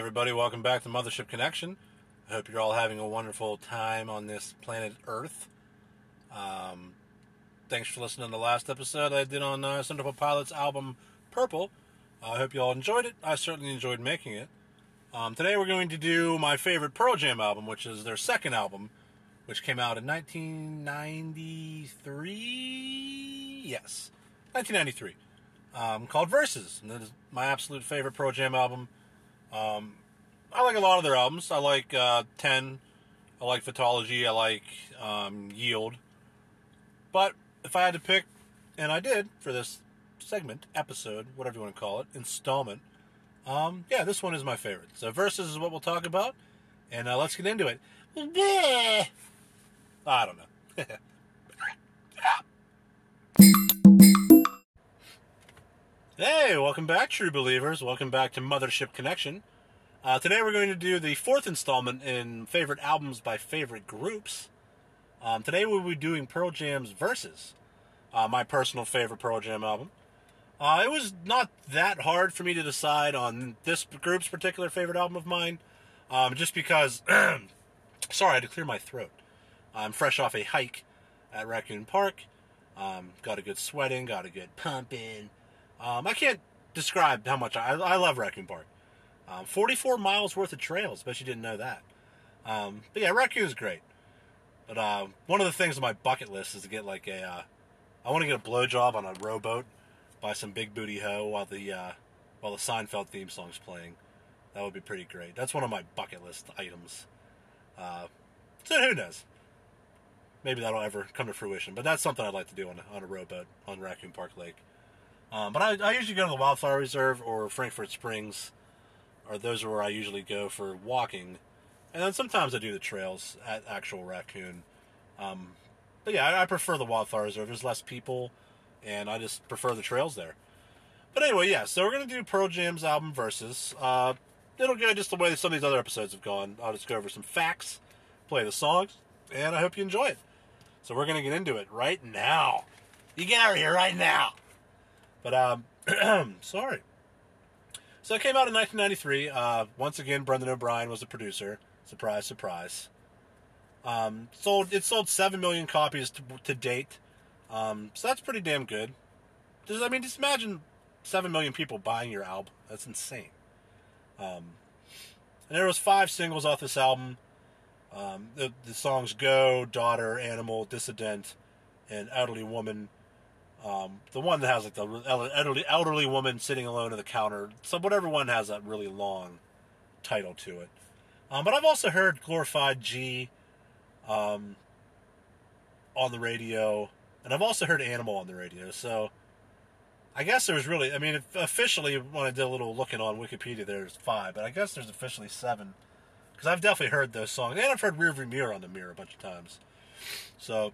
everybody. Welcome back to Mothership Connection. I hope you're all having a wonderful time on this planet Earth. Um, thanks for listening to the last episode I did on uh, Stone Temple Pilots' album Purple. I hope you all enjoyed it. I certainly enjoyed making it. Um, today we're going to do my favorite Pearl Jam album, which is their second album, which came out in 1993. Yes, 1993. Um, called Versus. And that is my absolute favorite Pearl Jam album. Um, I like a lot of their albums. I like uh, 10. I like Vitalogy. I like um, Yield. But if I had to pick, and I did for this segment, episode, whatever you want to call it, installment, um, yeah, this one is my favorite. So Versus is what we'll talk about, and uh, let's get into it. I don't know. hey, welcome back, true believers. Welcome back to Mothership Connection. Uh, today we're going to do the fourth installment in favorite albums by favorite groups. Um, today we'll be doing Pearl Jam's Versus, uh, my personal favorite Pearl Jam album. Uh, it was not that hard for me to decide on this group's particular favorite album of mine, um, just because. sorry, I had to clear my throat. I'm fresh off a hike at Raccoon Park. Um, got a good sweating, got a good pumping. Um, I can't describe how much I, I love Raccoon Park. Um, 44 miles worth of trails. Bet you didn't know that. Um, but yeah, Raccoon's great. But uh, one of the things on my bucket list is to get like a. Uh, I want to get a blowjob on a rowboat by some big booty hoe while the uh, while the Seinfeld theme song's playing. That would be pretty great. That's one of my bucket list items. Uh, so who knows? Maybe that'll ever come to fruition. But that's something I'd like to do on a, on a rowboat on Raccoon Park Lake. Um, but I, I usually go to the Wildflower Reserve or Frankfort Springs, or those are where I usually go for walking. And then sometimes I do the trails at actual Raccoon. Um, but yeah, I, I prefer the Wildflower Reserve. There's less people, and I just prefer the trails there. But anyway, yeah, so we're going to do Pearl Jam's album Versus. Uh, it'll go just the way some of these other episodes have gone. I'll just go over some facts, play the songs, and I hope you enjoy it. So we're going to get into it right now. You get out of here right now. But, um, sorry. So it came out in 1993. Uh, once again, Brendan O'Brien was the producer. Surprise, surprise. Um, sold it sold seven million copies to, to date. Um, so that's pretty damn good. Just, I mean, just imagine seven million people buying your album. That's insane. Um, and there was five singles off this album. Um, the, the songs "Go," "Daughter," "Animal," "Dissident," and "Elderly Woman." Um, the one that has like the elderly elderly woman sitting alone at the counter. So whatever one has that really long title to it. Um, but I've also heard "Glorified G" um, on the radio, and I've also heard "Animal" on the radio. So I guess there was really, I mean, officially when I did a little looking on Wikipedia, there's five, but I guess there's officially seven because I've definitely heard those songs, and I've heard "Rearview Mirror" on the mirror a bunch of times. So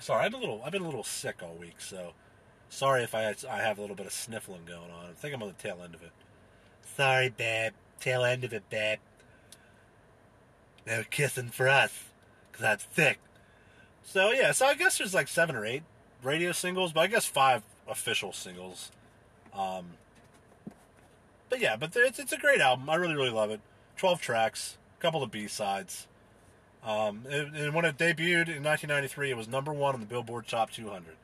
Sorry, I'm a little. I've been a little sick all week, so sorry if I had, I have a little bit of sniffling going on. I think I'm on the tail end of it. Sorry, babe. Tail end of it, babe. No kissing for us, cause I'm sick. So yeah, so I guess there's like seven or eight radio singles, but I guess five official singles. Um, but yeah, but it's it's a great album. I really really love it. Twelve tracks, a couple of B sides. Um, and, and when it debuted in 1993, it was number one on the Billboard Top 200.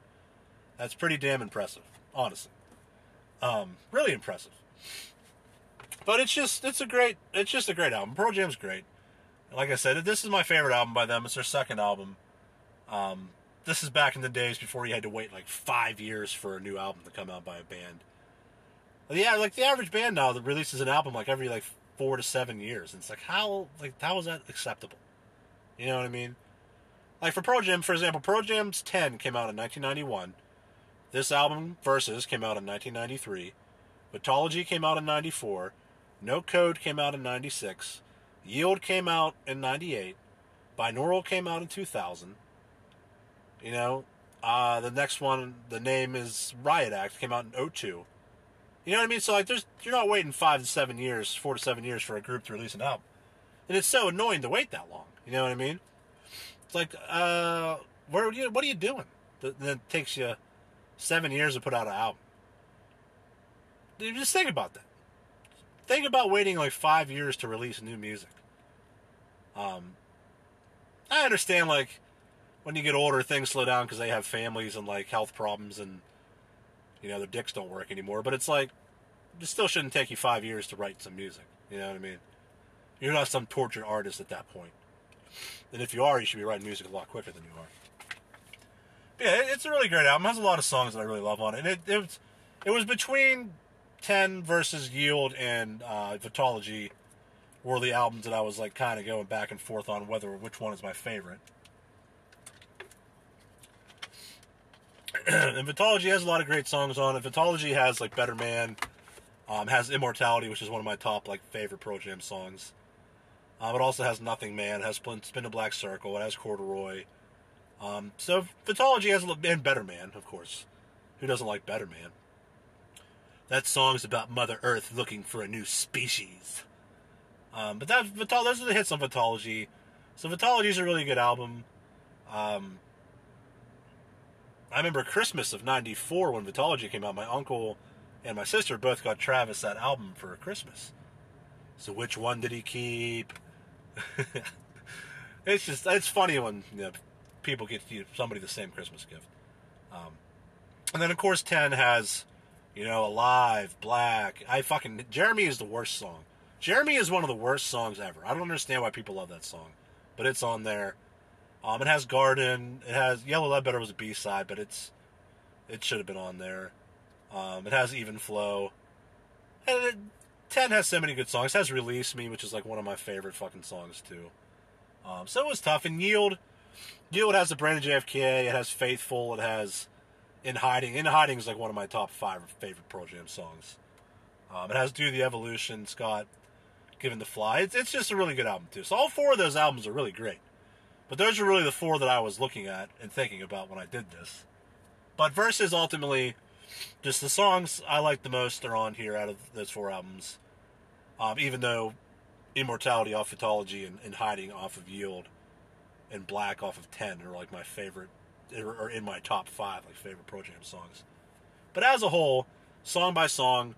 That's pretty damn impressive, honestly. Um, really impressive. But it's just, it's a great, it's just a great album. Pearl Jam's great. Like I said, this is my favorite album by them. It's their second album. Um, this is back in the days before you had to wait like five years for a new album to come out by a band. Yeah, like the average band now that releases an album like every like four to seven years. And it's like how like how is that acceptable? You know what I mean? Like for Pearl Jam, for example, Pearl Jam's 10 came out in 1991. This album, Versus, came out in 1993. Vitalogy came out in 94. No Code came out in 96. Yield came out in 98. Binaural came out in 2000. You know, uh, the next one, the name is Riot Act, came out in 02. You know what I mean? So like, there's you're not waiting five to seven years, four to seven years for a group to release an album, and it's so annoying to wait that long. You know what I mean? It's like, uh, what are you, what are you doing? That takes you seven years to put out an album. Just think about that. think about waiting like five years to release new music. Um, I understand like when you get older, things slow down because they have families and like health problems and you know their dicks don't work anymore. But it's like it still shouldn't take you five years to write some music. You know what I mean? You're not some tortured artist at that point. And if you are, you should be writing music a lot quicker than you are. But yeah, it's a really great album. It has a lot of songs that I really love on it. And it, it was it was between Ten versus Yield and uh, Vitalogy were the albums that I was like kind of going back and forth on whether which one is my favorite. and Vitalogy has a lot of great songs on it. Vitalogy has like Better Man, um, has Immortality, which is one of my top like favorite Pearl Jam songs. Um, it also has Nothing Man, it has Spin, a Black Circle, it has Corduroy. Um, so Vitalogy has a little, and Better Man, of course. Who doesn't like Better Man? That song's about Mother Earth looking for a new species. Um, but that Vital, those are the hits on Vitalogy. So Vitalogy is a really good album. Um, I remember Christmas of '94 when Vitalogy came out. My uncle and my sister both got Travis that album for Christmas. So which one did he keep? it's just it's funny when you know, people get you somebody the same Christmas gift. Um, and then of course Ten has, you know, Alive, Black. I fucking Jeremy is the worst song. Jeremy is one of the worst songs ever. I don't understand why people love that song, but it's on there. Um, it has Garden. It has Yellow Ledbetter was a B side, but it's it should have been on there. Um, it has Even Flow. And it, Ten has so many good songs. It has Release Me, which is like one of my favorite fucking songs too. Um, so it was tough. And Yield, Yield has the Brandon JFK. It has Faithful. It has In Hiding. In Hiding is like one of my top five favorite Pearl Jam songs. Um, it has Do the Evolution. Scott Given the Fly. It's, it's just a really good album too. So all four of those albums are really great. But those are really the four that I was looking at and thinking about when I did this. But Versus ultimately, just the songs I like the most are on here out of those four albums. Um, even though Immortality off Vitalogy and, and Hiding off of Yield and Black off of Ten are like my favorite, or in my top five like favorite Pearl Jam songs. But as a whole, song by song,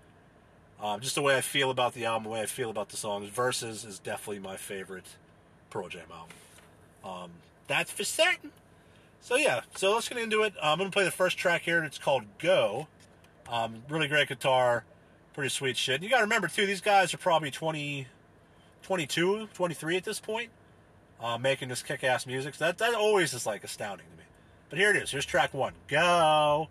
um, just the way I feel about the album, the way I feel about the songs, Versus is definitely my favorite Pearl Jam album. Um, that's for certain. So yeah, so let's get into it. I'm gonna play the first track here. It's called "Go." Um, really great guitar, pretty sweet shit. And you gotta remember too, these guys are probably 20, 22, 23 at this point, uh, making this kick-ass music. So that that always is like astounding to me. But here it is. Here's track one. Go.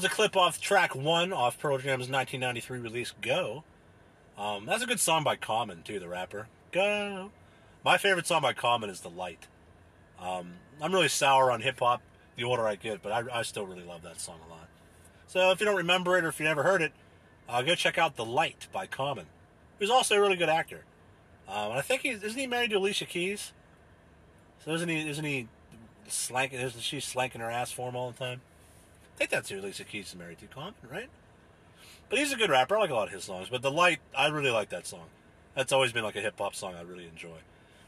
Was a clip off track one off Pearl Jam's 1993 release, Go. Um, that's a good song by Common, too, the rapper. Go. My favorite song by Common is The Light. Um, I'm really sour on hip hop the older I get, but I, I, still really love that song a lot. So if you don't remember it or if you never heard it, uh, go check out The Light by Common, who's also a really good actor. Um, I think he's, isn't he married to Alicia Keys? So isn't he, isn't he slanking, isn't she slanking her ass for him all the time? I think that's who Alicia Keys is married to, Common, right? But he's a good rapper. I like a lot of his songs. But The Light, I really like that song. That's always been like a hip hop song I really enjoy.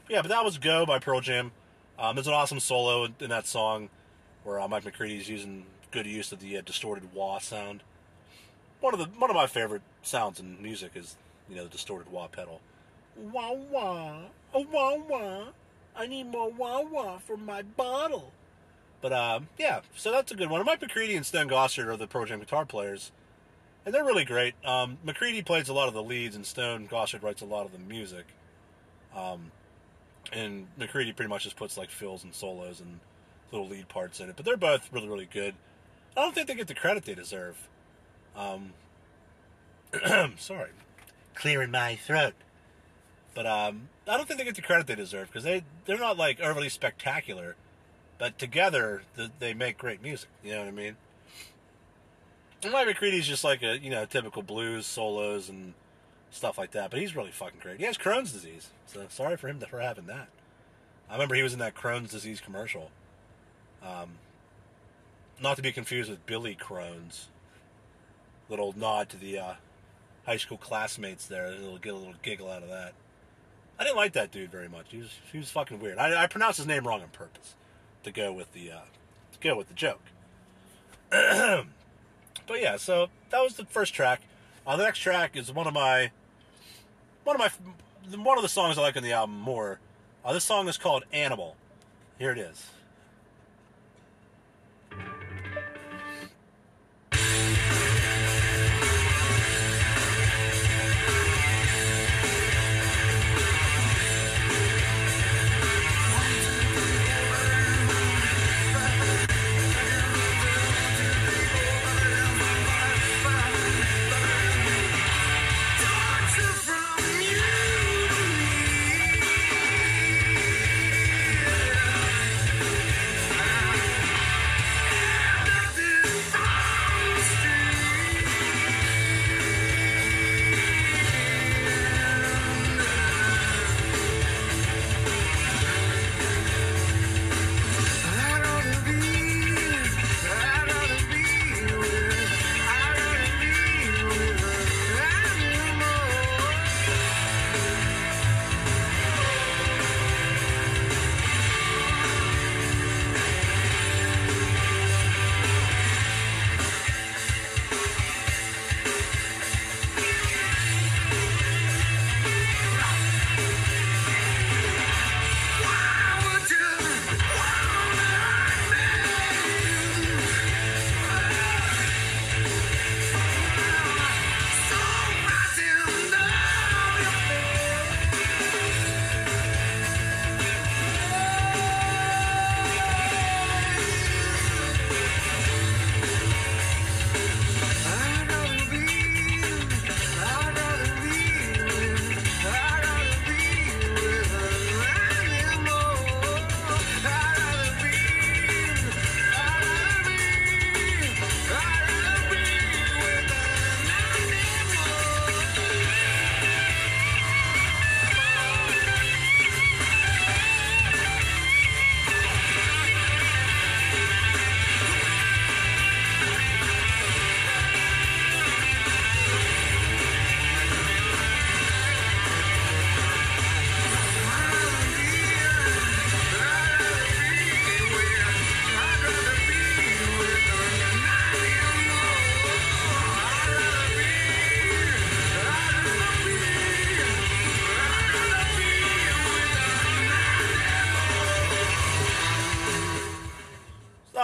But yeah, but that was Go by Pearl Jam. Um, there's an awesome solo in, in that song where uh, Mike McCready's using good use of the uh, distorted wah sound. One of the one of my favorite sounds in music is you know the distorted wah pedal. Wah wah, oh wah wah. I need more wah wah for my bottle. But um, yeah, so that's a good one. Mike McCready and Stone Gossard are the Pearl Jam guitar players, and they're really great. Um, McCready plays a lot of the leads, and Stone Gossard writes a lot of the music. Um, and McCready pretty much just puts like fills and solos and little lead parts in it. But they're both really, really good. I don't think they get the credit they deserve. Um, sorry, clearing my throat. But um, I don't think they get the credit they deserve because they they're not like overly spectacular, but together th- they make great music. You know what I mean? And Mike McCready's just like a you know typical blues solos and stuff like that. But he's really fucking great. He has Crohn's disease, so sorry for him for having that. I remember he was in that Crohn's disease commercial. Um, not to be confused with Billy Crohn's. Little nod to the uh, high school classmates there. They'll get a little giggle out of that. I didn't like that dude very much. He was he was fucking weird. I, I pronounced his name wrong on purpose to go with the uh, to go with the joke. but yeah, so that was the first track. Uh, the next track is one of my one of my one of the songs I like on the album more. Uh, this song is called Animal. Here it is.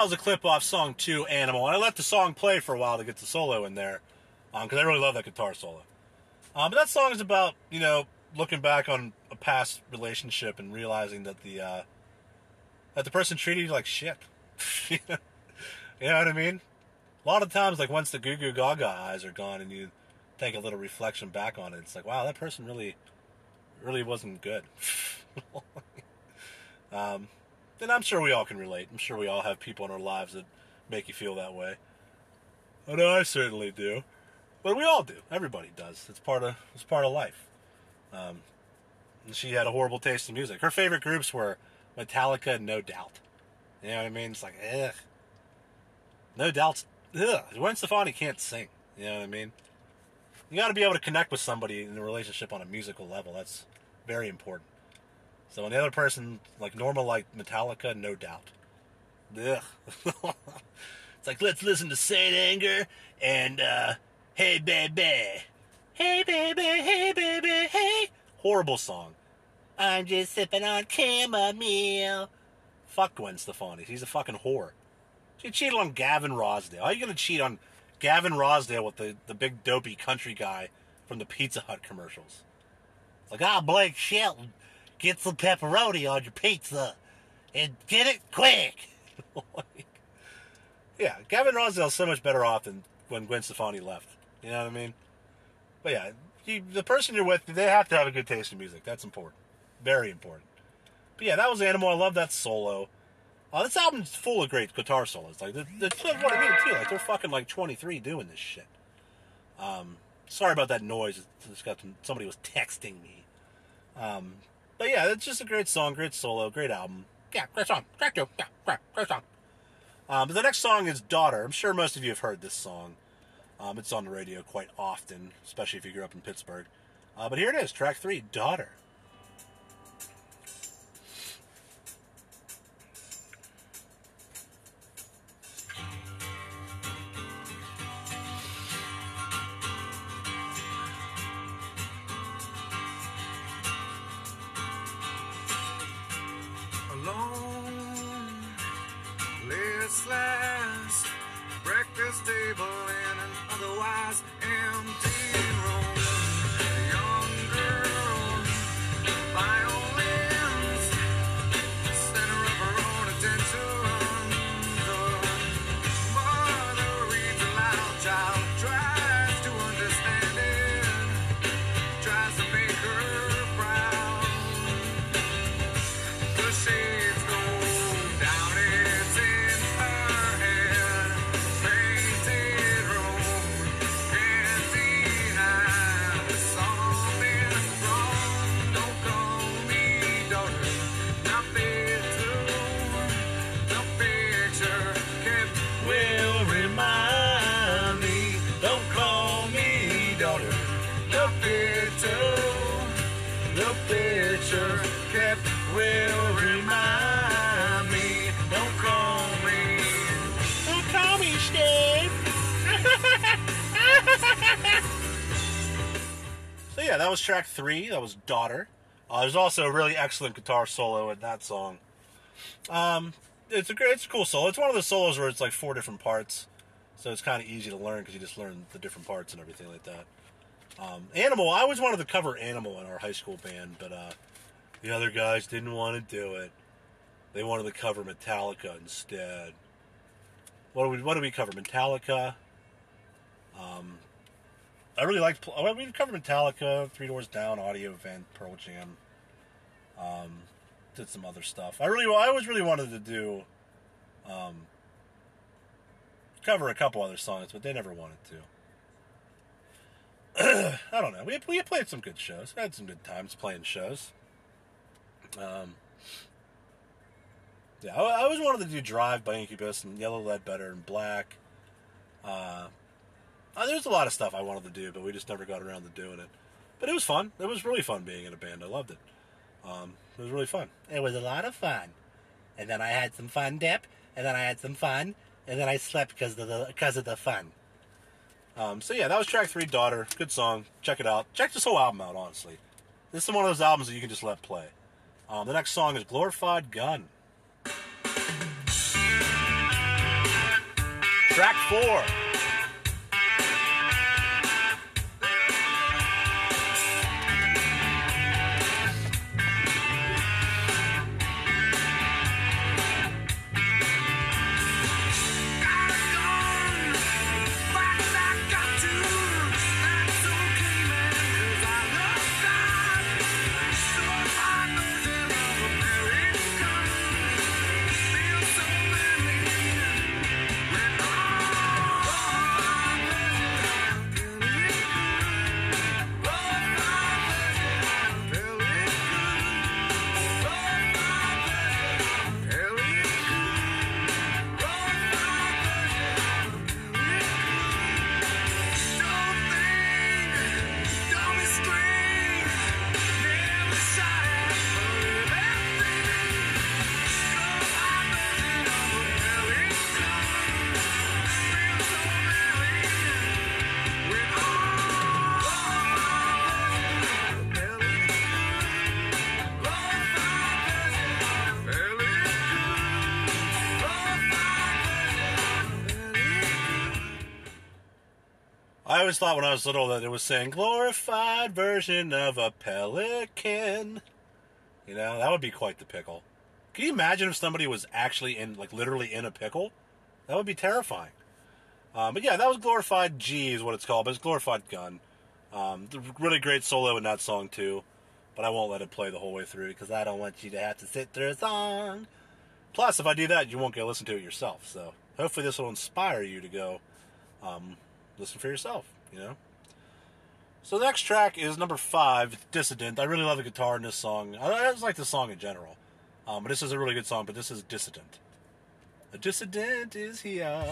Was a clip off song two, Animal. And I let the song play for a while to get the solo in there because um, I really love that guitar solo. Um, but that song is about, you know, looking back on a past relationship and realizing that the uh, that the person treated you like shit. you know what I mean? A lot of times, like once the goo goo gaga eyes are gone and you take a little reflection back on it, it's like, wow, that person really, really wasn't good. um, and I'm sure we all can relate. I'm sure we all have people in our lives that make you feel that way. I know I certainly do, but we all do. Everybody does. It's part of it's part of life. Um, she had a horrible taste in music. Her favorite groups were Metallica and No Doubt. You know what I mean? It's like, ugh. No Doubt's, ugh. Gwen Stefani can't sing. You know what I mean? You got to be able to connect with somebody in a relationship on a musical level. That's very important. So when the other person like normal like Metallica, no doubt. Ugh. it's like let's listen to Saint Anger and uh, Hey Baby, Hey Baby, Hey Baby, Hey. Horrible song. I'm just sipping on chamomile. Fuck Gwen Stefani. She's a fucking whore. She cheated on Gavin Rossdale. How are you gonna cheat on Gavin Rossdale with the, the big dopey country guy from the Pizza Hut commercials? It's like, ah, Blake Shelton, get some pepperoni on your pizza and get it quick. like, yeah, Gavin Rossdale's so much better off than when Gwen Stefani left. You know what I mean? But yeah, you, the person you're with, they have to have a good taste in music. That's important. Very important. But yeah, that was Animal. I love that solo. Uh, this album's full of great guitar solos. Like, that's what I mean too. Like, they're fucking like 23 doing this shit. Um, sorry about that noise. It's got some, somebody was texting me. Um, but yeah, it's just a great song, great solo, great album. Yeah, great song. Great, yeah, great, great song. Um, but the next song is Daughter. I'm sure most of you have heard this song. Um, it's on the radio quite often, especially if you grew up in Pittsburgh. Uh, but here it is, track three, Daughter. Three. That was Daughter. Uh, there's also a really excellent guitar solo in that song. Um, it's a great, it's a cool solo. It's one of the solos where it's like four different parts, so it's kind of easy to learn because you just learn the different parts and everything like that. Um, Animal, I always wanted to cover Animal in our high school band, but uh, the other guys didn't want to do it. They wanted to cover Metallica instead. What do we What do we cover? Metallica. Um, I really liked. Well, we covered Metallica, Three Doors Down, Audio Event, Pearl Jam. Um, did some other stuff. I really, I always really wanted to do, um, cover a couple other songs, but they never wanted to. I don't know. We we played some good shows. Had some good times playing shows. Um, yeah, I, I always wanted to do Drive by Incubus and Yellow Ledbetter and Black. Uh, uh, there's a lot of stuff I wanted to do, but we just never got around to doing it. But it was fun. It was really fun being in a band. I loved it. Um, it was really fun. It was a lot of fun. And then I had some fun dip, and then I had some fun, and then I slept because of the because of the fun. Um, so yeah, that was track three, Daughter. Good song. Check it out. Check this whole album out. Honestly, this is one of those albums that you can just let play. Um, the next song is Glorified Gun. Track four. Always thought when I was little that it was saying glorified version of a pelican. You know, that would be quite the pickle. Can you imagine if somebody was actually in, like, literally in a pickle? That would be terrifying. Um, but yeah, that was glorified G is what it's called, but it's glorified gun. Um, really great solo in that song too, but I won't let it play the whole way through because I don't want you to have to sit through a song. Plus, if I do that, you won't get to listen to it yourself. So hopefully, this will inspire you to go um, listen for yourself. You know. So the next track is number five, Dissident. I really love the guitar in this song. I, just like the song in general. Um, but this is a really good song, but this is Dissident. A dissident is here.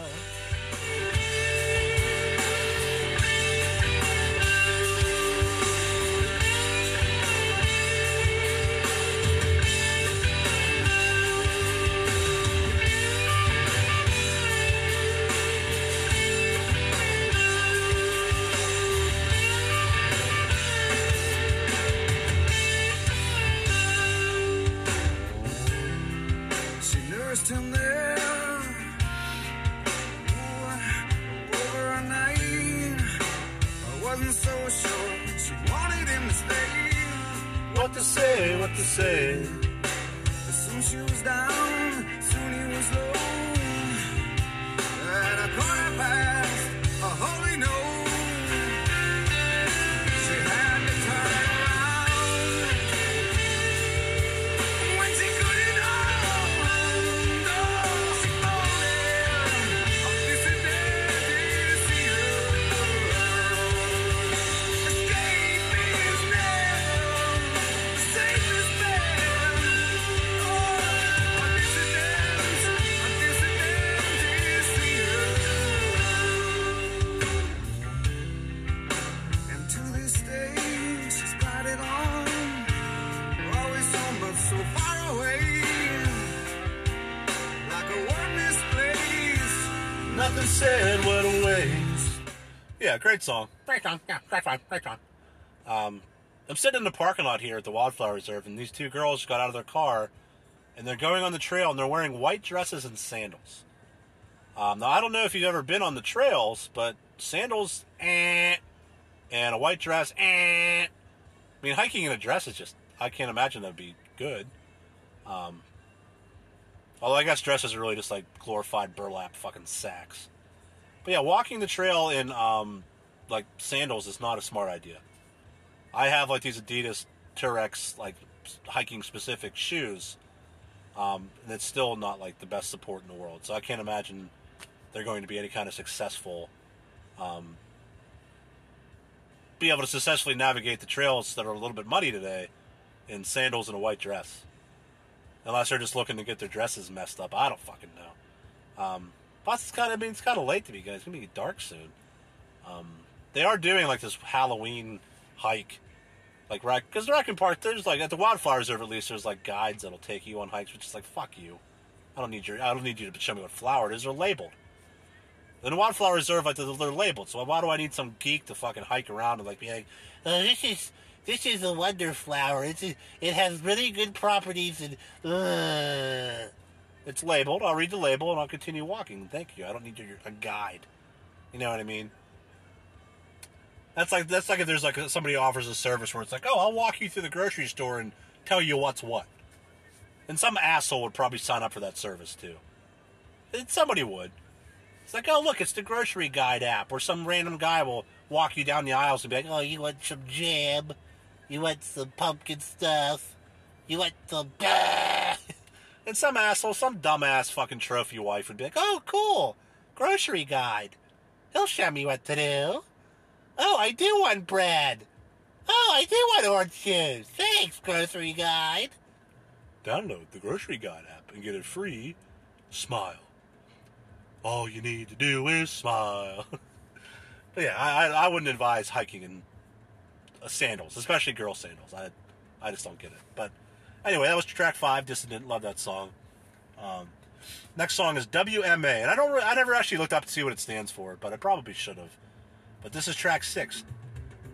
Great song. Great song. Yeah, great song. Great song. Um, I'm sitting in the parking lot here at the Wildflower Reserve, and these two girls got out of their car, and they're going on the trail, and they're wearing white dresses and sandals. Um, now, I don't know if you've ever been on the trails, but sandals, eh, and a white dress, eh. I mean, hiking in a dress is just, I can't imagine that'd be good. Um, although I guess dresses are really just like glorified burlap fucking sacks. But yeah, walking the trail in um, like sandals is not a smart idea. I have like these Adidas Terrex like hiking specific shoes, um, and it's still not like the best support in the world. So I can't imagine they're going to be any kind of successful, um, be able to successfully navigate the trails that are a little bit muddy today in sandals and a white dress. Unless they're just looking to get their dresses messed up. I don't fucking know. Um, plus, it's kind of, I mean, it's kind of late to be guys. It's gonna be dark soon. Um, they are doing like this Halloween hike, like right because the Raccoon Park. There's like at the Wildflower Reserve at least. There's like guides that'll take you on hikes, which is like fuck you. I don't need your. I don't need you to show me what flower it is. They're labeled. In the Wildflower Reserve, like they're, they're labeled. So why do I need some geek to fucking hike around and like be like, oh, this is this is a wonder flower. It's a, it has really good properties and. Uh. It's labeled. I'll read the label and I'll continue walking. Thank you. I don't need your, a guide. You know what I mean? That's like that's like if there's like somebody offers a service where it's like, oh, I'll walk you through the grocery store and tell you what's what. And some asshole would probably sign up for that service too. And somebody would. It's like, oh look, it's the grocery guide app, where some random guy will walk you down the aisles and be like, oh, you want some jam? You want some pumpkin stuff? You want some? And some asshole, some dumbass fucking trophy wife would be like, oh, cool, grocery guide. He'll show me what to do. Oh, I do want bread. Oh, I do want orange shoes. Thanks, grocery guide. Download the grocery guide app and get it free. Smile. All you need to do is smile. but yeah, I, I wouldn't advise hiking in uh, sandals, especially girl sandals. I I just don't get it. But anyway, that was track five. Dissident, love that song. Um, next song is WMA, and I don't. re- I never actually looked up to see what it stands for, but I probably should have. But this is track six.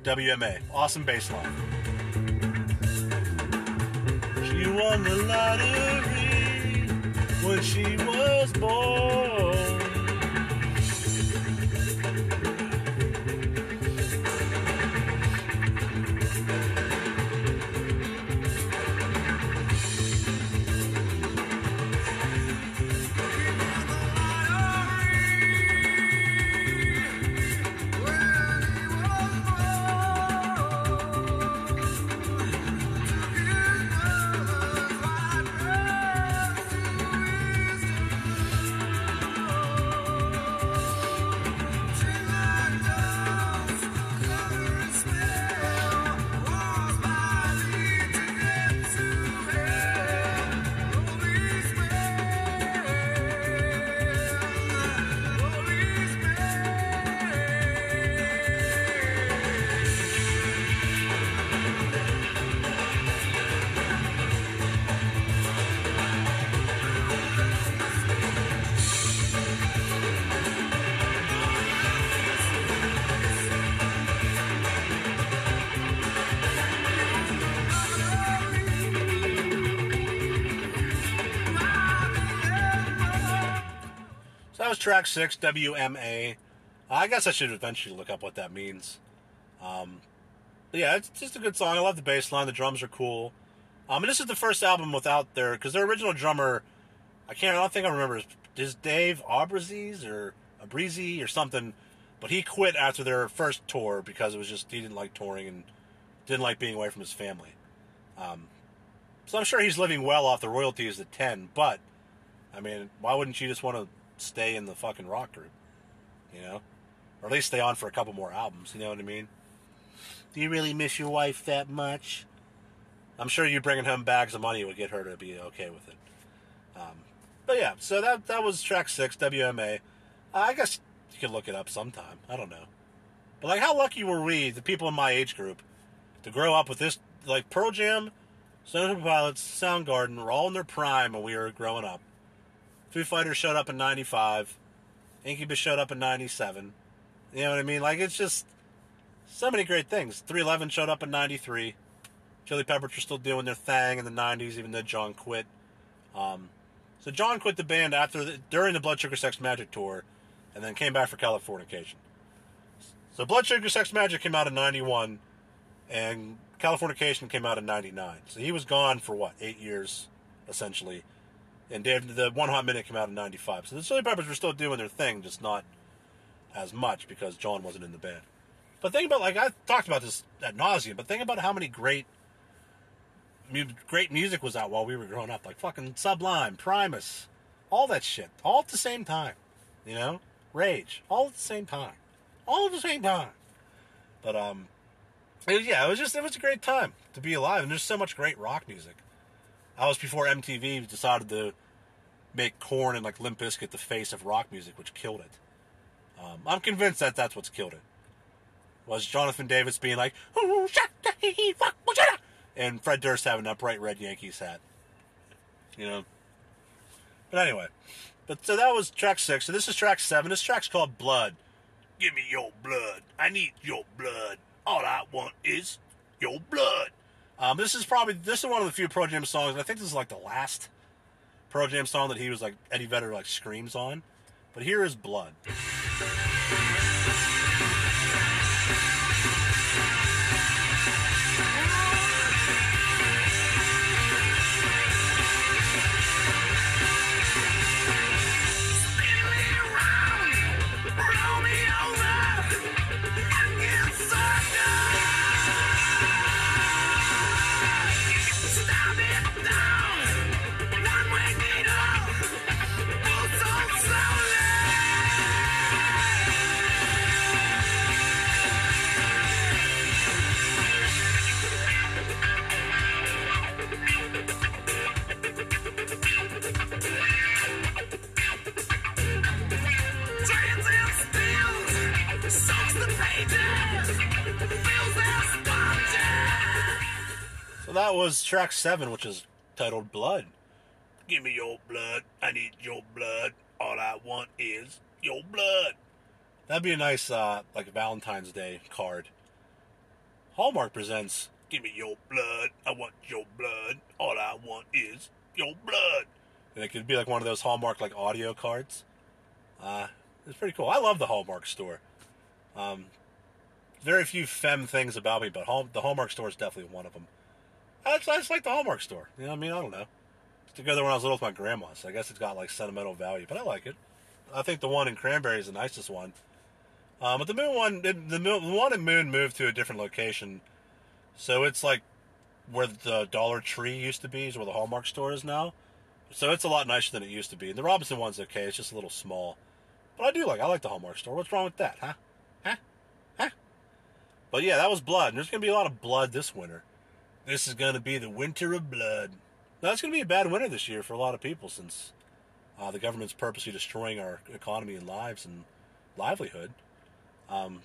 WMA, awesome bass line. She won the lottery when she was born. Track six, WMA. I guess I should eventually look up what that means. Um, yeah, it's just a good song. I love the bass line. The drums are cool. Um, and this is the first album without their because their original drummer, I can't. I don't think I remember. Is Dave Abruzzi or Abrizi or something? But he quit after their first tour because it was just he didn't like touring and didn't like being away from his family. Um, so I'm sure he's living well off the royalties at ten. But I mean, why wouldn't you just want to stay in the fucking rock group? You know, or at least stay on for a couple more albums. You know what I mean? Do you really miss your wife that much? I'm sure you bringing home bags of money would get her to be okay with it. Um, but yeah, so that that was track six, WMA. I guess you could look it up sometime. I don't know. But like, how lucky were we, the people in my age group, to grow up with this? Like Pearl Jam, Stone Temple Pilots, Soundgarden were all in their prime when we were growing up. Foo Fighters showed up in '95. Incubus showed up in '97. You know what I mean? Like it's just so many great things. 311 showed up in '93. Chili Peppers were still doing their thing in the '90s, even though John quit. Um, so John quit the band after the, during the Blood Sugar Sex Magik tour, and then came back for Californication. So Blood Sugar Sex Magik came out in '91, and Californication came out in '99. So he was gone for what eight years, essentially. And Dave, the One Hot Minute came out in '95. So the Chili Peppers were still doing their thing, just not as much because John wasn't in the band. But think about like I talked about this at nauseum. But think about how many great great music was out while we were growing up, like fucking Sublime, Primus, all that shit, all at the same time. You know, Rage, all at the same time, all at the same time. But um, it was- yeah, it was just it was a great time to be alive, and there's so much great rock music. I was before MTV decided to make Korn and like Limp Bizkit the face of rock music, which killed it. Um, I'm convinced that that's what's killed it. Was Jonathan Davis being like, and Fred Durst having that bright red Yankees hat. You know. But anyway, but so that was track six. So this is track seven. This track's called Blood. Give me your blood. I need your blood. All I want is your blood. Um, this is probably this is one of the few Pearl Jam songs. I think this is like the last Pearl Jam song that he was like Eddie Vedder like screams on. But here is Blood. That was track seven, which is titled Blood. Give me your blood. I need your blood. All I want is your blood. That'd be a nice, uh, like Valentine's Day card. Hallmark presents Give me your blood. I want your blood. All I want is your blood. And it could be like one of those Hallmark like audio cards. Uh, it's pretty cool. I love the Hallmark store. Um, very few femme things about me, but Hall- the Hallmark store is definitely one of them. I just, like the Hallmark store. You know what I mean? I don't know. Used to go there when I was little with my grandma, so I guess it's got like sentimental value, but I like it. I think the one in Cranberry is the nicest one. Um, but the Moon one, the, the the one in Moon moved to a different location, so it's like where the Dollar Tree used to be is where the Hallmark store is now. So it's a lot nicer than it used to be. And the Robinson one's okay; it's just a little small. But I do like. I like the Hallmark store. What's wrong with that, huh? Huh? Huh? But yeah, that was blood. And there's gonna be a lot of blood this winter. This is gonna be the winter of blood. Now, it's gonna be a bad winter this year for a lot of people since uh, the government's purposely destroying our economy and lives and livelihood. Um,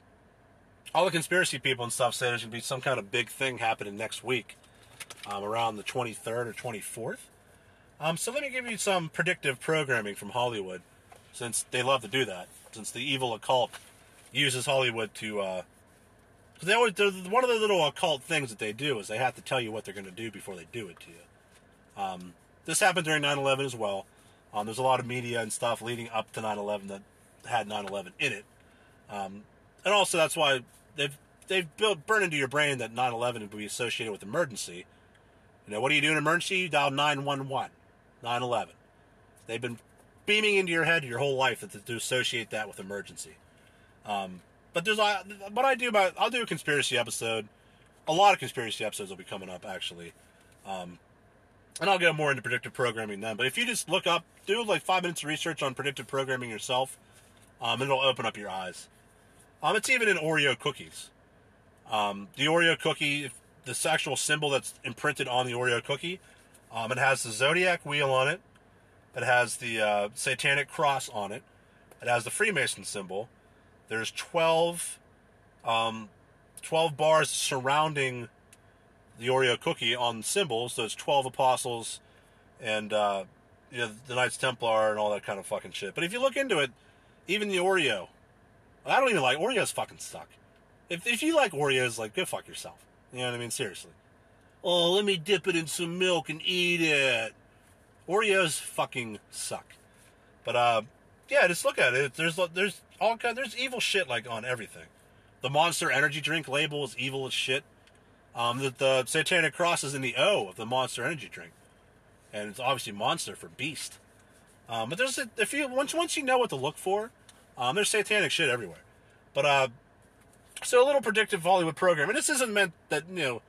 all the conspiracy people and stuff say there's gonna be some kind of big thing happening next week, um, around the 23rd or 24th. Um, so let me give you some predictive programming from Hollywood, since they love to do that. Since the evil occult uses Hollywood to, uh, they always they're- one of the little occult things that they do is they have to tell you what they're going to do before they do it to you. Um, this happened during 9/11 as well. Um, there's a lot of media and stuff leading up to 9/11 that had 9/11 in it, um, and also that's why they've they've built burned into your brain that 9/11 would be associated with emergency. You know, what do you do in emergency? You dial 911, 9/11. They've been beaming into your head your whole life that to associate that with emergency. Um, but there's a what I do about I'll do a conspiracy episode. A lot of conspiracy episodes will be coming up actually. Um, and I'll get more into predictive programming then. But if you just look up, do like five minutes of research on predictive programming yourself, um, it'll open up your eyes. Um, it's even in Oreo cookies. Um, the Oreo cookie, this actual symbol that's imprinted on the Oreo cookie, um, it has the zodiac wheel on it. It has the uh, satanic cross on it. It has the Freemason symbol. There's 12, um, 12 bars surrounding the Oreo cookie on symbols. Those 12 apostles and uh, you know, the Knights Templar and all that kind of fucking shit. But if you look into it, even the Oreo, I don't even like Oreos. Fucking suck. If if you like Oreos, like go fuck yourself. You know what I mean? Seriously. Oh, let me dip it in some milk and eat it. Oreos fucking suck. But uh, yeah, just look at it. There's there's all kind there's evil shit like on everything. The Monster Energy drink label is evil as shit. Um, the, the Satanic Cross is in the O of the Monster Energy drink, and it's obviously Monster for Beast. Um, but there's a, if you once once you know what to look for, um, there's satanic shit everywhere. But uh, so a little predictive Hollywood program, and this isn't meant that you know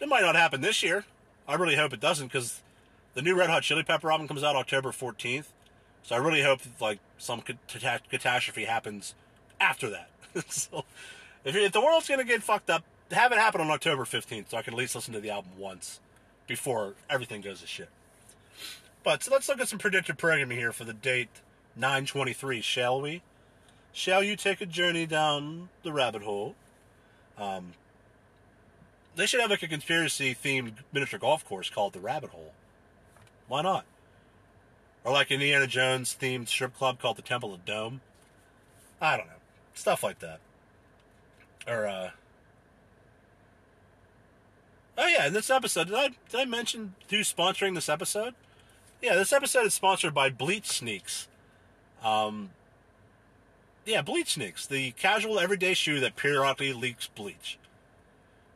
it might not happen this year. I really hope it doesn't because the new Red Hot Chili Pepper album comes out October 14th. So I really hope like some cat- catastrophe happens after that. so if, if the world's gonna get fucked up, have it happen on October 15th, so I can at least listen to the album once before everything goes to shit. But so let's look at some predictive programming here for the date 923, shall we? Shall you take a journey down the rabbit hole? Um, they should have like a conspiracy themed miniature golf course called the Rabbit Hole. Why not? Or like Indiana Jones themed strip club called the Temple of Dome. I don't know. Stuff like that. Or uh Oh yeah, in this episode, did I did I mention who's sponsoring this episode? Yeah, this episode is sponsored by Bleach Sneaks. Um yeah, Bleach Sneaks, the casual everyday shoe that periodically leaks bleach.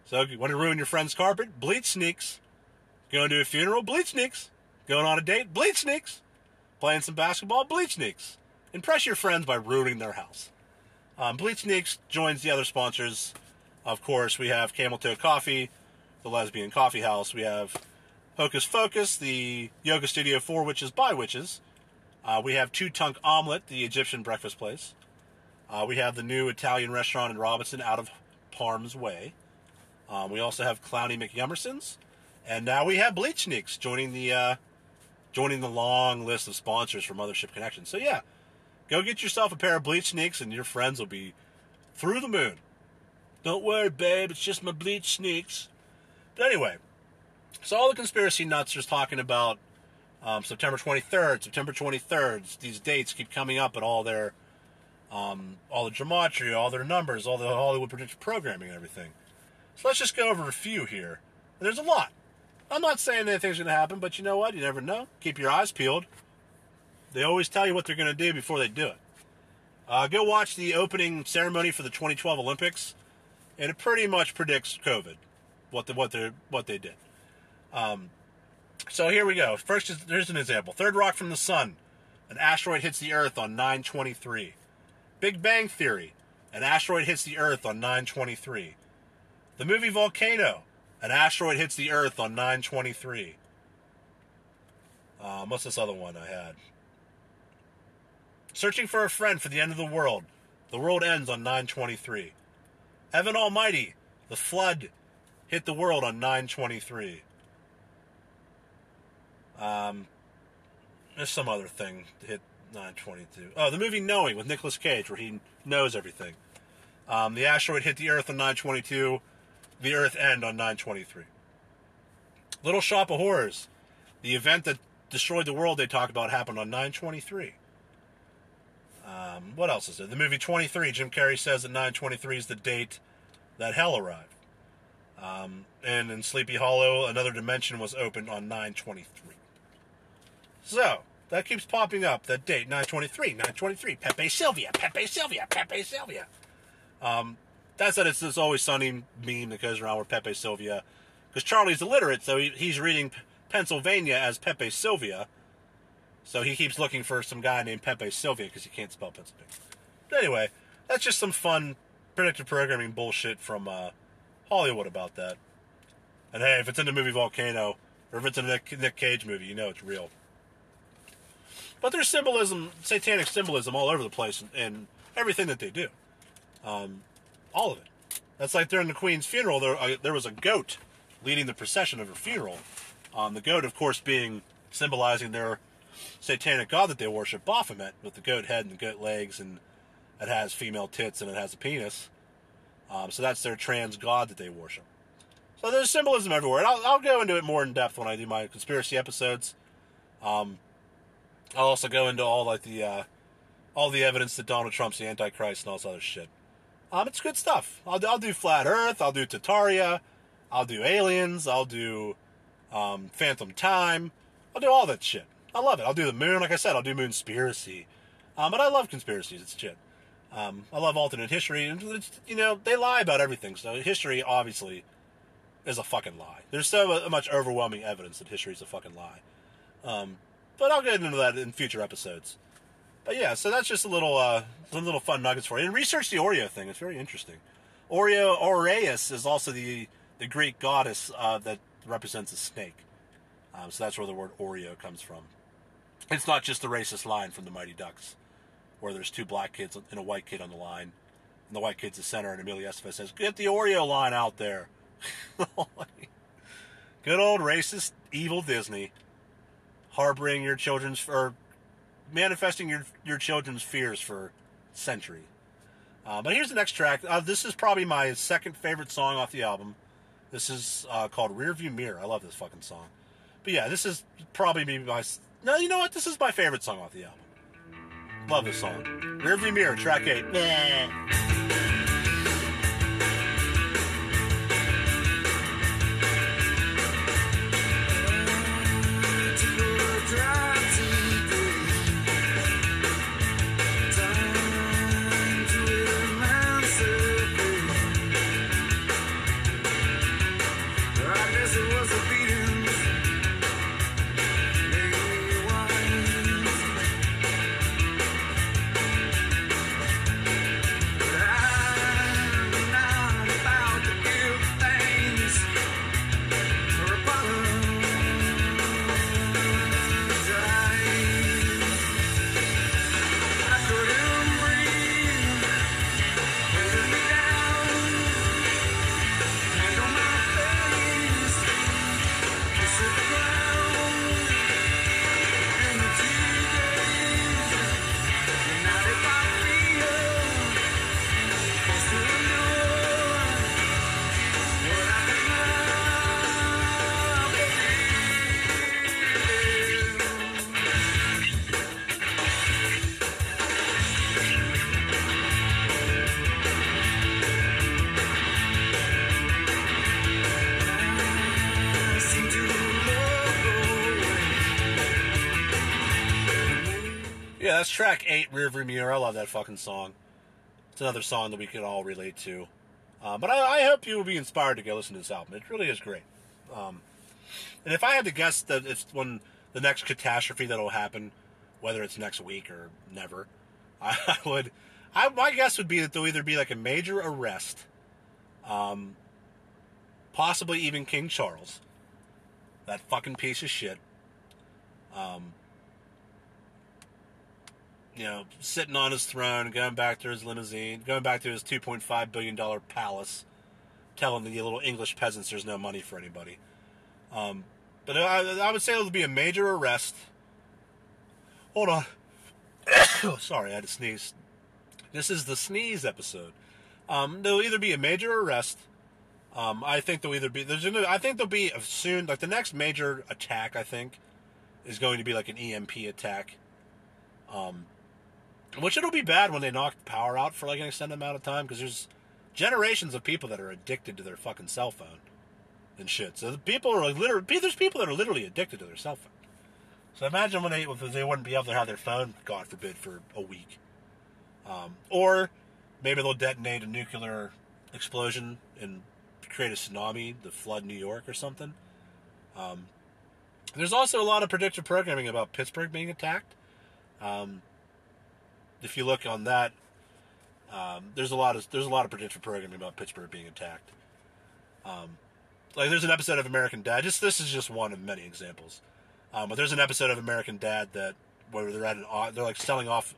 So you want to ruin your friend's carpet, Bleach Sneaks. Going to a funeral, Bleach Sneaks. Going on a date, Bleach Sneaks. Playing some basketball, Bleach Sneaks. Impress your friends by ruining their house. Um, Bleach Sneaks joins the other sponsors. Of course, we have Camel Toe Coffee, the lesbian coffee house. We have Hocus Focus, the yoga studio for witches by witches. Uh, we have Two Tunk Omelet, the Egyptian breakfast place. Uh, we have the new Italian restaurant in Robinson out of Parm's Way. Um, we also have Clowny McYummersons, and now we have Bleach Sneaks joining the uh, joining the long list of sponsors for Mothership Connection. So yeah, go get yourself a pair of Bleach Sneaks, and your friends will be through the moon. Don't worry, babe, it's just my Bleach Sneaks. But anyway, so all the conspiracy nuts are talking about um, September 23rd, September 23rd. These dates keep coming up at all their um, all the gematria, all their numbers, all the Hollywood predictive programming, and everything. So let's just go over a few here. And there's a lot. I'm not saying anything's going to happen, but you know what? You never know. Keep your eyes peeled. They always tell you what they're going to do before they do it. Uh, go watch the opening ceremony for the 2012 Olympics, and it pretty much predicts COVID, what the, what they what they did. Um, so here we go. First, is, there's an example. Third rock from the sun. An asteroid hits the Earth on 923. Big Bang Theory. An asteroid hits the Earth on 923. The movie Volcano. An asteroid hits the Earth on 923. Um, what's this other one I had? Searching for a friend for the end of the world. The world ends on 923. Evan Almighty. The flood hit the world on 923. Um, there's some other thing hit 922. Oh, the movie Knowing with Nicolas Cage, where he knows everything. Um, the asteroid hit the Earth on 922. The Earth end on 923. Little Shop of Horrors. The event that destroyed the world they talk about happened on 923. Um, what else is there? The movie 23. Jim Carrey says that 923 is the date that hell arrived. Um, and in Sleepy Hollow, another dimension was opened on 923. So, that keeps popping up. That date, 923, 923, Pepe Sylvia, Pepe Sylvia, Pepe Sylvia. Um, that's that it's this always sunny meme that goes around with Pepe Sylvia. Because Charlie's illiterate, so he, he's reading Pennsylvania as Pepe Sylvia. So he keeps looking for some guy named Pepe Sylvia because he can't spell Pennsylvania. But anyway, that's just some fun predictive programming bullshit from uh, Hollywood about that. And hey, if it's in the movie Volcano, or if it's in a Nick, Nick Cage movie, you know it's real. But there's symbolism, satanic symbolism all over the place in everything that they do. Um, all of it. That's like during the Queen's funeral, there, uh, there was a goat leading the procession of her funeral. Um, the goat, of course, being symbolizing their satanic god that they worship, Baphomet, with the goat head and the goat legs, and it has female tits and it has a penis. Um, so that's their trans god that they worship. So there's symbolism everywhere, and I'll, I'll go into it more in depth when I do my conspiracy episodes. Um, I'll also go into all like the uh, all the evidence that Donald Trump's the Antichrist and all this other shit. Um, it's good stuff. I'll, I'll do flat Earth. I'll do Tartaria. I'll do aliens. I'll do um, Phantom Time. I'll do all that shit. I love it. I'll do the moon. Like I said, I'll do Moonspiracy. Um, but I love conspiracies. It's shit. Um, I love alternate history. It's, you know, they lie about everything. So history, obviously, is a fucking lie. There's so much overwhelming evidence that history is a fucking lie. Um, but I'll get into that in future episodes. But yeah, so that's just a little, uh, some little fun nuggets for you. And research the Oreo thing. It's very interesting. Oreo Aureus is also the the Greek goddess uh, that represents a snake. Um, so that's where the word Oreo comes from. It's not just the racist line from the Mighty Ducks, where there's two black kids and a white kid on the line, and the white kid's the center, and Emilio Estevez says, "Get the Oreo line out there." Good old racist, evil Disney, harboring your children's or manifesting your your children's fears for centuries. Uh, but here's the next track. Uh, this is probably my second favorite song off the album. This is uh, called Rearview Mirror. I love this fucking song. But yeah, this is probably maybe my. No, you know what? This is my favorite song off the album. Love this song. Rearview Mirror, track eight. Rearview Mirror. I love that fucking song. It's another song that we can all relate to. Uh, but I, I hope you will be inspired to go listen to this album. It really is great. Um, and if I had to guess that it's when the next catastrophe that'll happen, whether it's next week or never, I, I would. I, my guess would be that there'll either be like a major arrest, um, possibly even King Charles, that fucking piece of shit. Um, you know, sitting on his throne, going back to his limousine, going back to his $2.5 billion palace, telling the little English peasants there's no money for anybody. Um, but I, I would say it'll be a major arrest. Hold on. Sorry, I had to sneeze. This is the sneeze episode. Um, there'll either be a major arrest. Um, I think there'll either be there's gonna, I think there'll be soon like the next major attack. I think is going to be like an EMP attack. Um, which it'll be bad when they knock power out for like an extended amount of time because there's generations of people that are addicted to their fucking cell phone and shit. So the people are like literally there's people that are literally addicted to their cell phone. So imagine when they they wouldn't be able to have their phone, God forbid, for a week. Um, or maybe they'll detonate a nuclear explosion and create a tsunami to flood New York or something. Um, there's also a lot of predictive programming about Pittsburgh being attacked. Um, if you look on that, um, there's a lot of there's a lot of predictive programming about Pittsburgh being attacked. Um, like there's an episode of American Dad. Just this is just one of many examples. Um, but there's an episode of American Dad that where they're at an they're like selling off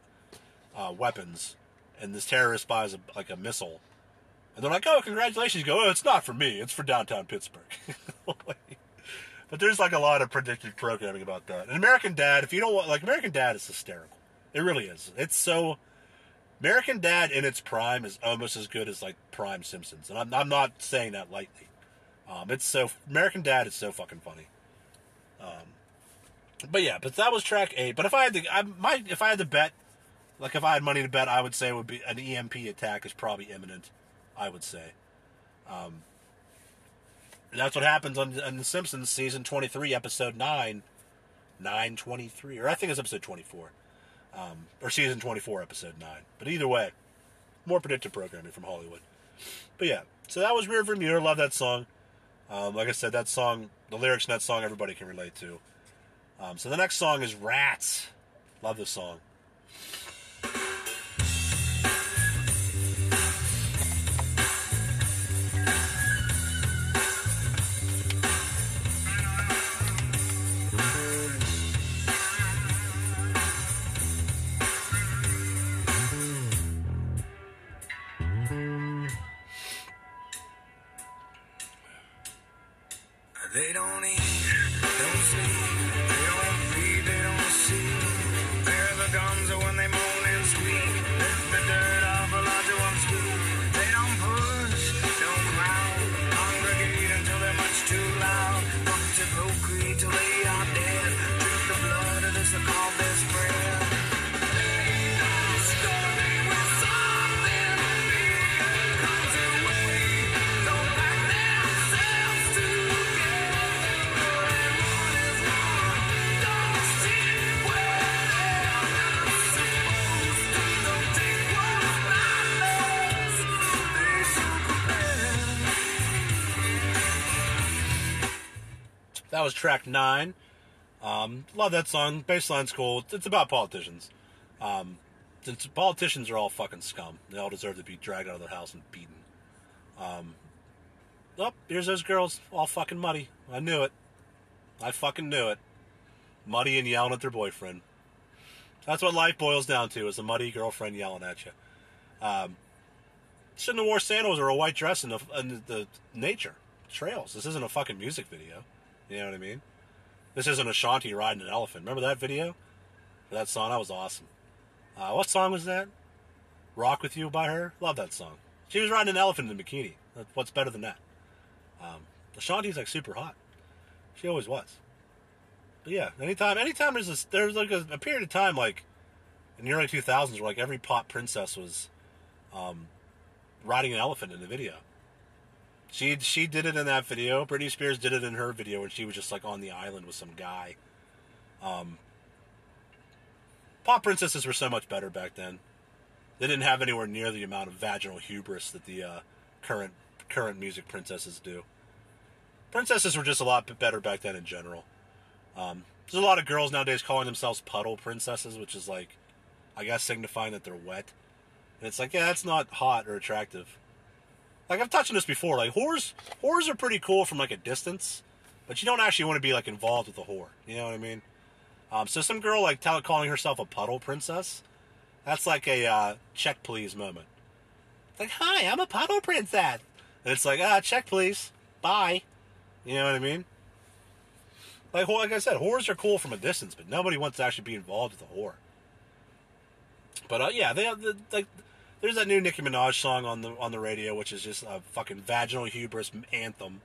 uh, weapons, and this terrorist buys a, like a missile, and they're like, "Oh, congratulations!" You go, "Oh, it's not for me. It's for downtown Pittsburgh." but there's like a lot of predictive programming about that. And American Dad, if you don't want, like American Dad is hysterical. It really is. It's so. American Dad in its prime is almost as good as like Prime Simpsons, and I'm I'm not saying that lightly. Um, it's so American Dad is so fucking funny. Um, but yeah, but that was track eight. But if I had to, I might if I had to bet, like if I had money to bet, I would say it would be an EMP attack is probably imminent. I would say. Um, that's what happens on, on The Simpsons season twenty three, episode nine, nine twenty three, or I think it's episode twenty four, um, or season twenty four, episode nine. But either way, more predictive programming from Hollywood. But yeah, so that was Rear View Mirror. Love that song. Um, like I said, that song, the lyrics in that song, everybody can relate to. Um, so the next song is Rats. Love this song. Track nine. Um, love that song. Bassline's cool. It's about politicians. Um, since politicians are all fucking scum, they all deserve to be dragged out of their house and beaten. Um, oh, here's those girls, all fucking muddy. I knew it. I fucking knew it. Muddy and yelling at their boyfriend. That's what life boils down to: is a muddy girlfriend yelling at you. Um, shouldn't have wore sandals or a white dress in the, in the nature trails. This isn't a fucking music video. You know what I mean? This isn't Ashanti riding an elephant. Remember that video? That song, that was awesome. Uh, what song was that? Rock with You by her. Love that song. She was riding an elephant in a bikini. What's better than that? Um, Ashanti's like super hot. She always was. But yeah, anytime, anytime there's a, there's like a, a period of time like in the early 2000s where like every pop princess was um, riding an elephant in the video. She she did it in that video. Britney Spears did it in her video when she was just like on the island with some guy. Um, pop princesses were so much better back then. They didn't have anywhere near the amount of vaginal hubris that the uh, current current music princesses do. Princesses were just a lot better back then in general. Um, there's a lot of girls nowadays calling themselves puddle princesses, which is like, I guess, signifying that they're wet. And it's like, yeah, that's not hot or attractive. Like I've touched on this before. Like whores, whores are pretty cool from like a distance, but you don't actually want to be like involved with a whore. You know what I mean? Um, so some girl like tell, calling herself a puddle princess, that's like a uh, check please moment. It's like, hi, I'm a puddle princess, and it's like, ah, check please, bye. You know what I mean? Like, like I said, whores are cool from a distance, but nobody wants to actually be involved with a whore. But uh, yeah, they have the, like. There's that new Nicki Minaj song on the on the radio, which is just a fucking vaginal hubris anthem.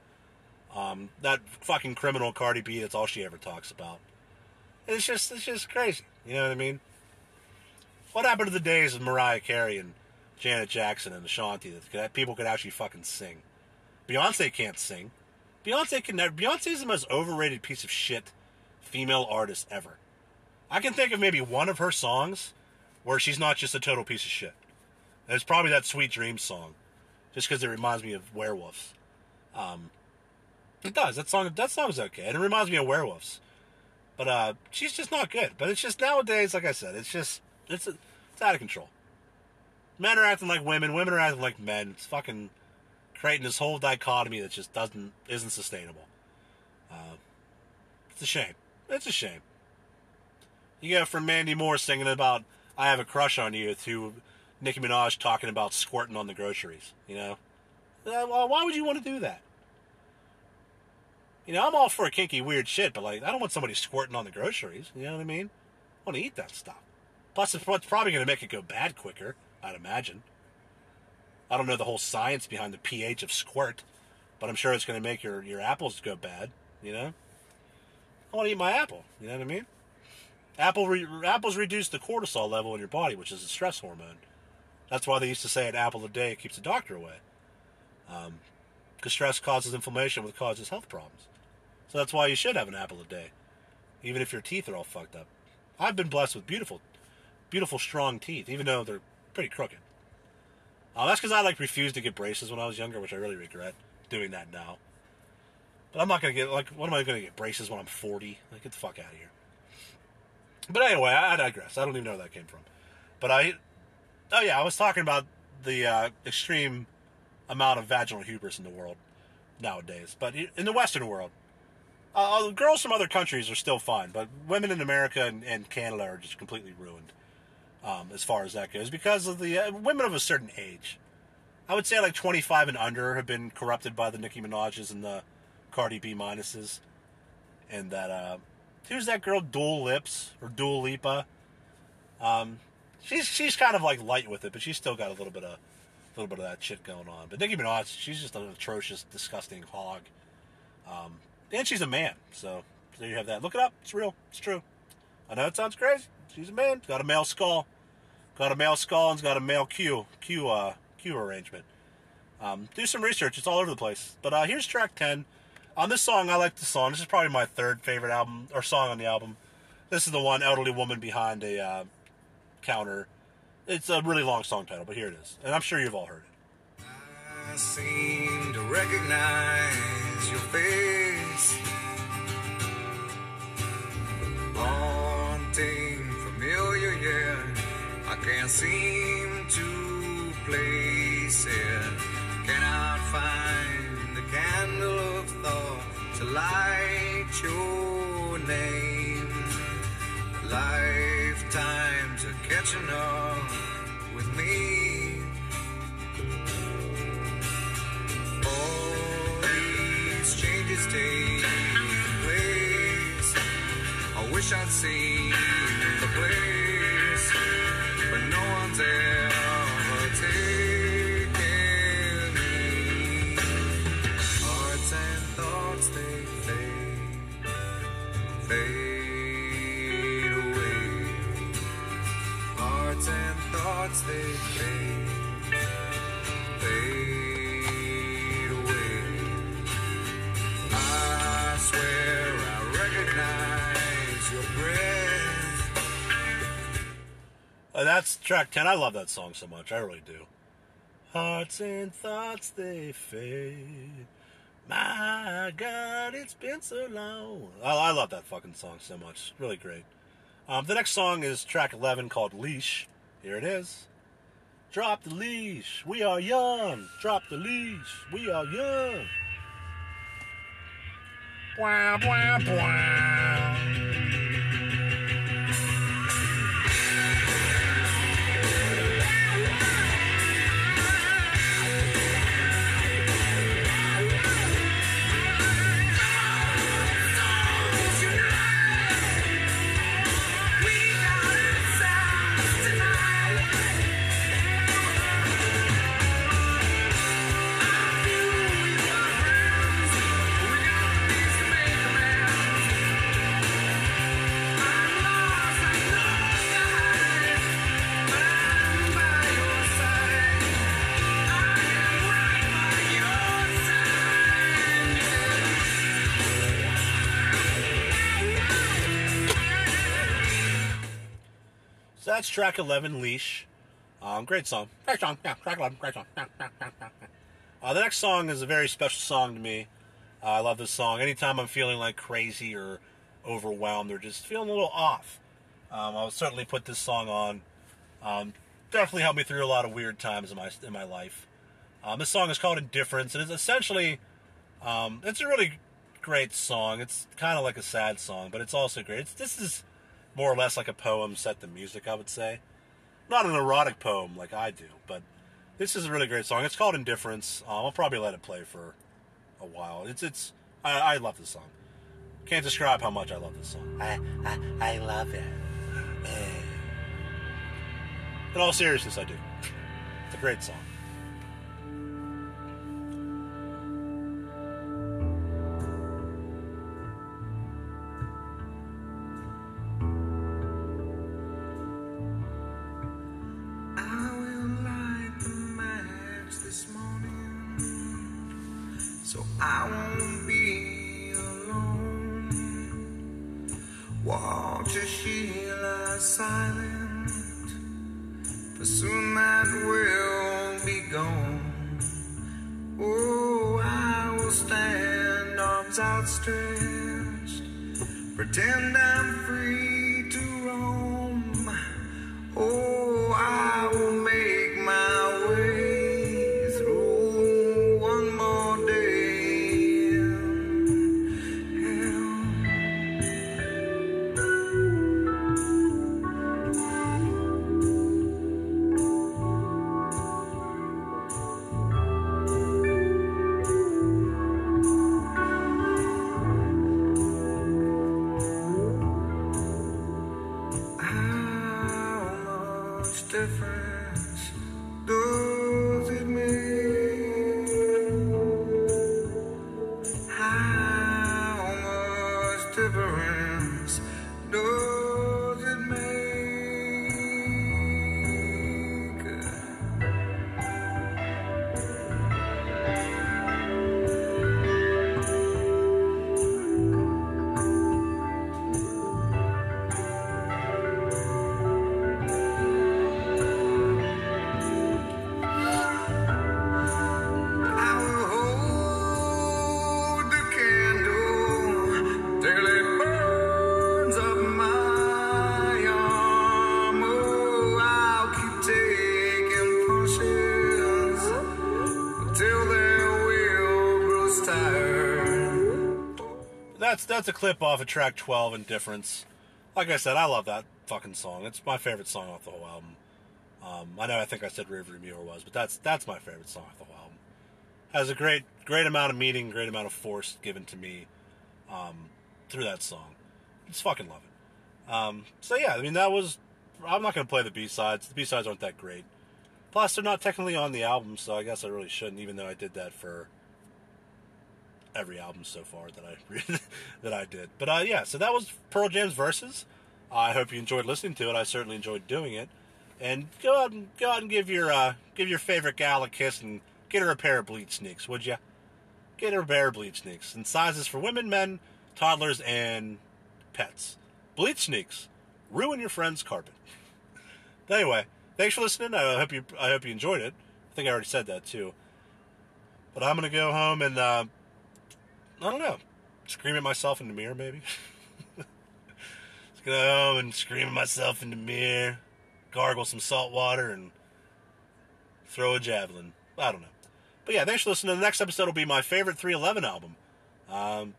Um, that fucking criminal Cardi B. That's all she ever talks about. It's just it's just crazy. You know what I mean? What happened to the days of Mariah Carey and Janet Jackson and Ashanti that, that people could actually fucking sing? Beyonce can't sing. Beyonce can never. Beyonce is the most overrated piece of shit female artist ever. I can think of maybe one of her songs where she's not just a total piece of shit. And it's probably that Sweet Dreams song, just because it reminds me of werewolves. Um, it does. That song. That song's okay, and it reminds me of werewolves. But uh, she's just not good. But it's just nowadays, like I said, it's just it's it's out of control. Men are acting like women. Women are acting like men. It's fucking creating this whole dichotomy that just doesn't isn't sustainable. Uh, it's a shame. It's a shame. You go from Mandy Moore singing about "I have a crush on you" to Nicki Minaj talking about squirting on the groceries. You know, Uh, well, why would you want to do that? You know, I'm all for kinky, weird shit, but like, I don't want somebody squirting on the groceries. You know what I mean? I want to eat that stuff. Plus, it's probably going to make it go bad quicker. I'd imagine. I don't know the whole science behind the pH of squirt, but I'm sure it's going to make your, your apples go bad, you know? I want to eat my apple, you know what I mean? Apple re- apples reduce the cortisol level in your body, which is a stress hormone. That's why they used to say an apple a day keeps the doctor away. Because stress causes inflammation, which causes health problems. So that's why you should have an apple a day, even if your teeth are all fucked up. I've been blessed with beautiful, beautiful, strong teeth, even though they're pretty crooked. Uh, that's because I like refused to get braces when I was younger, which I really regret doing that now. But I'm not gonna get like, what am I gonna get braces when I'm 40? Like, get the fuck out of here. But anyway, I, I digress. I don't even know where that came from. But I, oh yeah, I was talking about the uh, extreme amount of vaginal hubris in the world nowadays. But in the Western world, uh, girls from other countries are still fine, but women in America and, and Canada are just completely ruined um, as far as that goes because of the uh, women of a certain age. I would say like 25 and under have been corrupted by the Nicki Minaj's and the Cardi B minuses, and that uh, who's that girl, Dual Lips or Dua Lipa? Um, she's she's kind of like light with it, but she's still got a little bit of a little bit of that shit going on. But Nicki Minaj, she's just an atrocious, disgusting hog. Um, and she's a man, so there you have that. Look it up; it's real, it's true. I know it sounds crazy. She's a man. Got a male skull. Got a male skull and's got a male Q Q uh, Q arrangement. Um, do some research. It's all over the place. But uh, here's track ten. On this song, I like the song. This is probably my third favorite album or song on the album. This is the one elderly woman behind a uh, counter. It's a really long song title, but here it is, and I'm sure you've all heard it. I seem to recognize your face. Haunting, familiar, yeah. I can't seem to place it. Cannot find the candle of thought to light your name. Lifetimes up with me. All these changes take place. I wish I'd seen the place, but no one's ever track 10. I love that song so much. I really do. Hearts and thoughts, they fade. My God, it's been so long. I, I love that fucking song so much. Really great. Um, the next song is track 11 called Leash. Here it is. Drop the leash. We are young. Drop the leash. We are young. Bwah, bwah, bwah. That's track 11, Leash. Um, great song. Great song. Yeah, track 11. Great song. Uh, the next song is a very special song to me. Uh, I love this song. Anytime I'm feeling like crazy or overwhelmed or just feeling a little off, um, I'll certainly put this song on. Um, definitely helped me through a lot of weird times in my in my life. Um, this song is called Indifference. and It is essentially, um, it's a really great song. It's kind of like a sad song, but it's also great. It's, this is more or less like a poem set to music, I would say. Not an erotic poem like I do, but this is a really great song. It's called Indifference. Um, I'll probably let it play for a while. It's it's I, I love this song. Can't describe how much I love this song. I I, I love it. In all seriousness, I do. It's a great song. That's a clip off of track 12, Indifference. Like I said, I love that fucking song. It's my favorite song off the whole album. Um, I know I think I said River Mirror was, but that's that's my favorite song off the whole album. Has a great great amount of meaning, great amount of force given to me um, through that song. Just fucking love it. Um, so yeah, I mean that was. I'm not gonna play the B sides. The B sides aren't that great. Plus, they're not technically on the album, so I guess I really shouldn't. Even though I did that for every album so far that I that I did. But uh, yeah, so that was Pearl Jam's Versus. I hope you enjoyed listening to it. I certainly enjoyed doing it. And go out and go out and give your uh, give your favorite gal a kiss and get her a pair of bleach sneaks, would you? Get her a pair of bleach sneaks in sizes for women, men, toddlers, and pets. Bleach sneaks ruin your friend's carpet. anyway, thanks for listening. I hope you I hope you enjoyed it. I think I already said that too. But I'm gonna go home and uh, I don't know, scream at myself in the mirror, maybe. Just go home and scream at myself in the mirror, gargle some salt water, and throw a javelin. I don't know. But yeah, thanks for listening. The next episode will be my favorite 311 album. Um,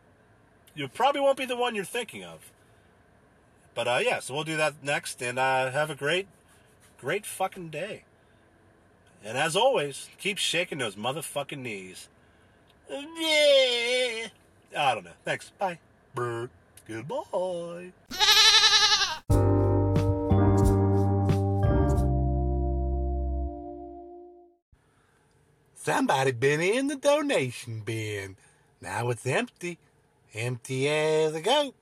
you probably won't be the one you're thinking of. But uh, yeah, so we'll do that next, and uh, have a great, great fucking day. And as always, keep shaking those motherfucking knees. Yeah. I don't know. Thanks. Bye. Brr. Goodbye. Somebody been in the donation bin. Now it's empty. Empty as a goat.